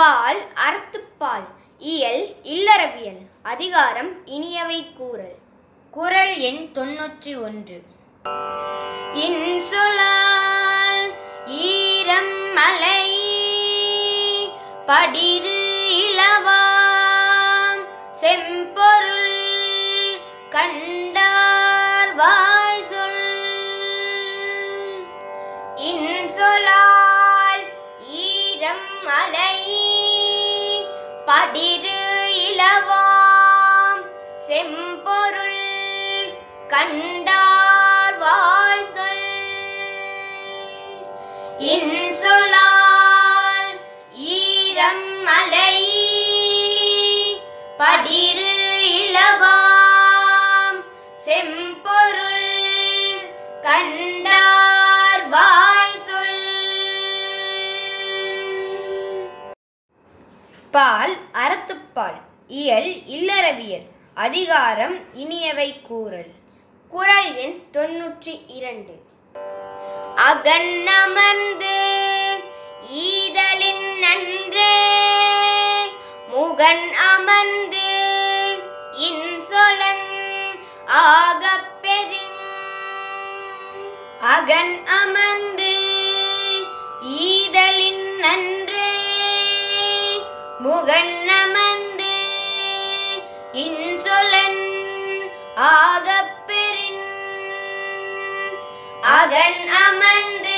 பால் அறத்துப்பால் இயல் இல்லறவியல் அதிகாரம் இனியவை கூறல். குறள் எண் தொன்னூற்றி ஒன்று. இன்சொலால் ஈரம் மலை படிரு மலை படிரு இளவாம் செம்பொருள் கண்டார் வாய் சொல் இன்சொலால் பால் அறத்துப்பால் இயல் இல்லறவியல் அதிகாரம் இனியவை கூறல். குரல் எண் தொன்னூற்றி இரண்டு. அகன்னமர்ந்து ஈதலின் நன்றே. முகன் அமர்ந்து இன்சொலன் ஆகப் அகன் அமர்ந்து ஈதலின் நன்றே. முகன் இன்சொலன் ஆகப்பெறின் அகன் அமர்ந்து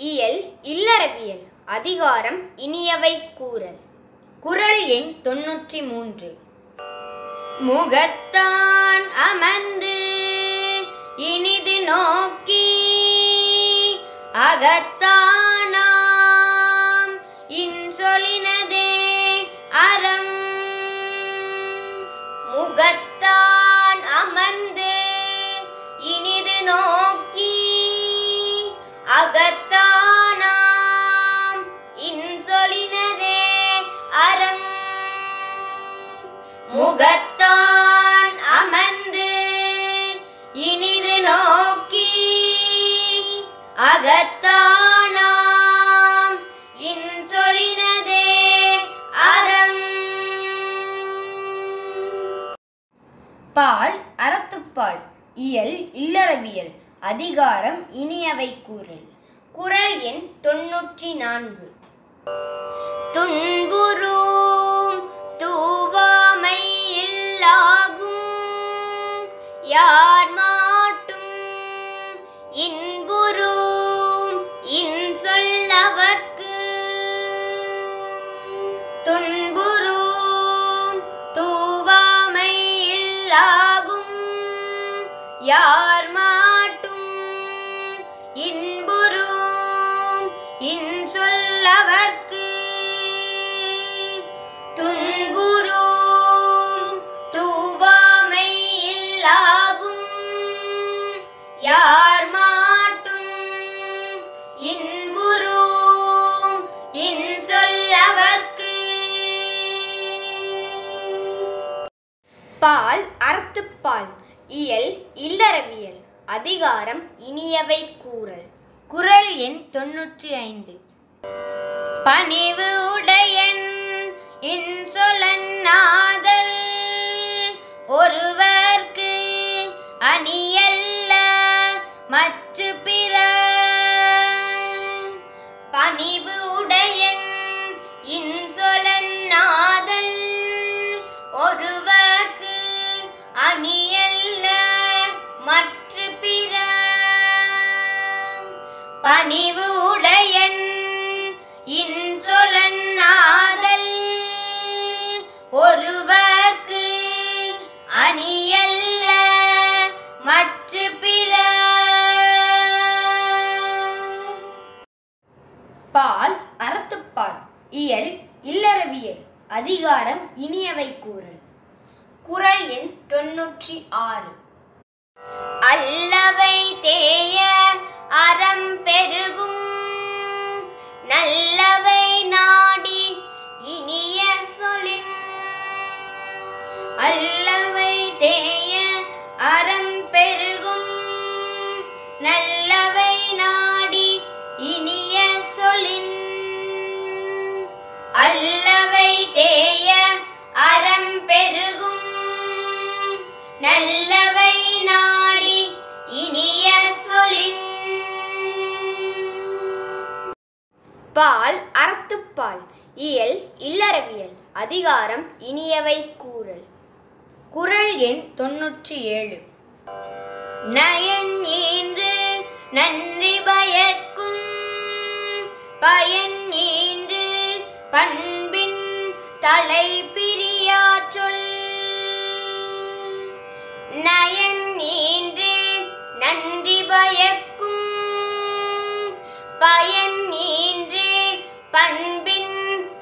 இயல் இல்லறவியல் அதிகாரம் இனியவை கூறல். குரல் எண் தொன்னூற்றி மூன்று. முகத்தான் அமர்ந்து இனிது நோக்கி அகத்தானா முகத்தான் அமர்ந்து இனிது நோக்கி அகத்தானாம். இன்சொலினதே அறம். பால் அறத்துப்பால் இயல் இல்லறவியல் அதிகாரம் இனியவை கூறல். குரல் எண் தொன்னூற்றி நான்கு. துன் இன்சொல்லவர்க்கு துன்புறும் தூவாமை இல்லாகும். யார் மாட்டும் இன்புறும் இன்சொல்லவர்க்கு. பால் அறத்துப்பால் இயல் இல்லறவியல் அதிகாரம் இனியவை கூறல். குறள் எண் தொன்னூற்றி ஐந்து. பணிவு உடையன் இன்சொலன்னாதல் ஒருவர்க்கு அணியல்ல மற்ற பிற. பணிவு உடையன் இன்சொலன்னாதல் ஒருவர்க்கு அணியல்ல மற்ற பிற. பணிவு இயல் இல்லறவியல் அதிகாரம் இனியவை கூறல். குரல் எண் தொன்னூற்றி ஆறு. அல்லவை தேய அறம் பெருகும் பெருகும். நல்லவை நாடி இனிய சொலின் பால் அறத்துப்பால் இயல் இல்லறவியல் அதிகாரம் இனியவை கூறல். குறள் எண் தொன்னூற்றி ஏழு. நயன் என்று நன்றி பயக்கும் பயன் ஏ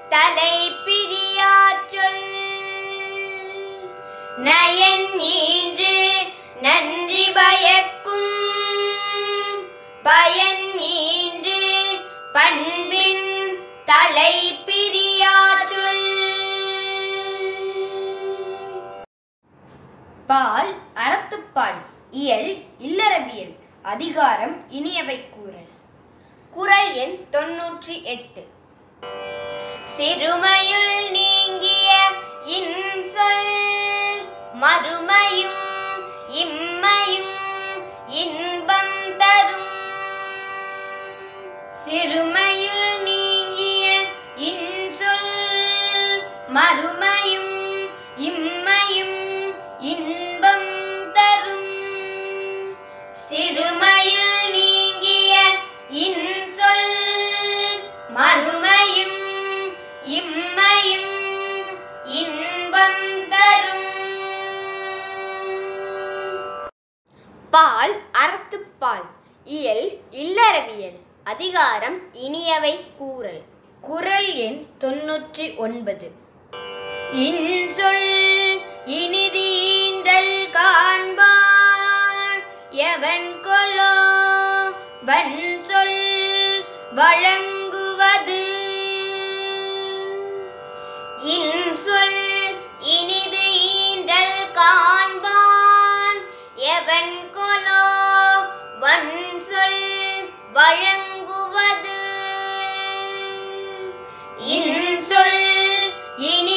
தலை பிரியா நயன் ஈன்று நன்றி பயக்கும். பயன் ஈன்று பண்பின் தலை பிரியா பால் அறத்துப்பால் இயல் இல்லறவியல் அதிகாரம் இனியவை கூறல். குறள் எண் தொன்னூற்றி எட்டு. சிறுமையுள் நீங்கிய இன்சொல் மறுமையும் இம்மையும் இன்பம் தரும். சிறுமையுள் நீங்கிய இன்சொல் மறுமை அதிகாரம் இனியவை கூறல். குறள் எண் தொன்னூற்றி ஒன்பது. இன்சொல் இனிதீண்டல் காண்பான் எவன் கொலோ வன்சொல் வழங்குவது. இன்சொல் இனிது ஈண்டல் காண்பான் எவன் கொலோ வன்சொல் வழ இன்சொல் இனி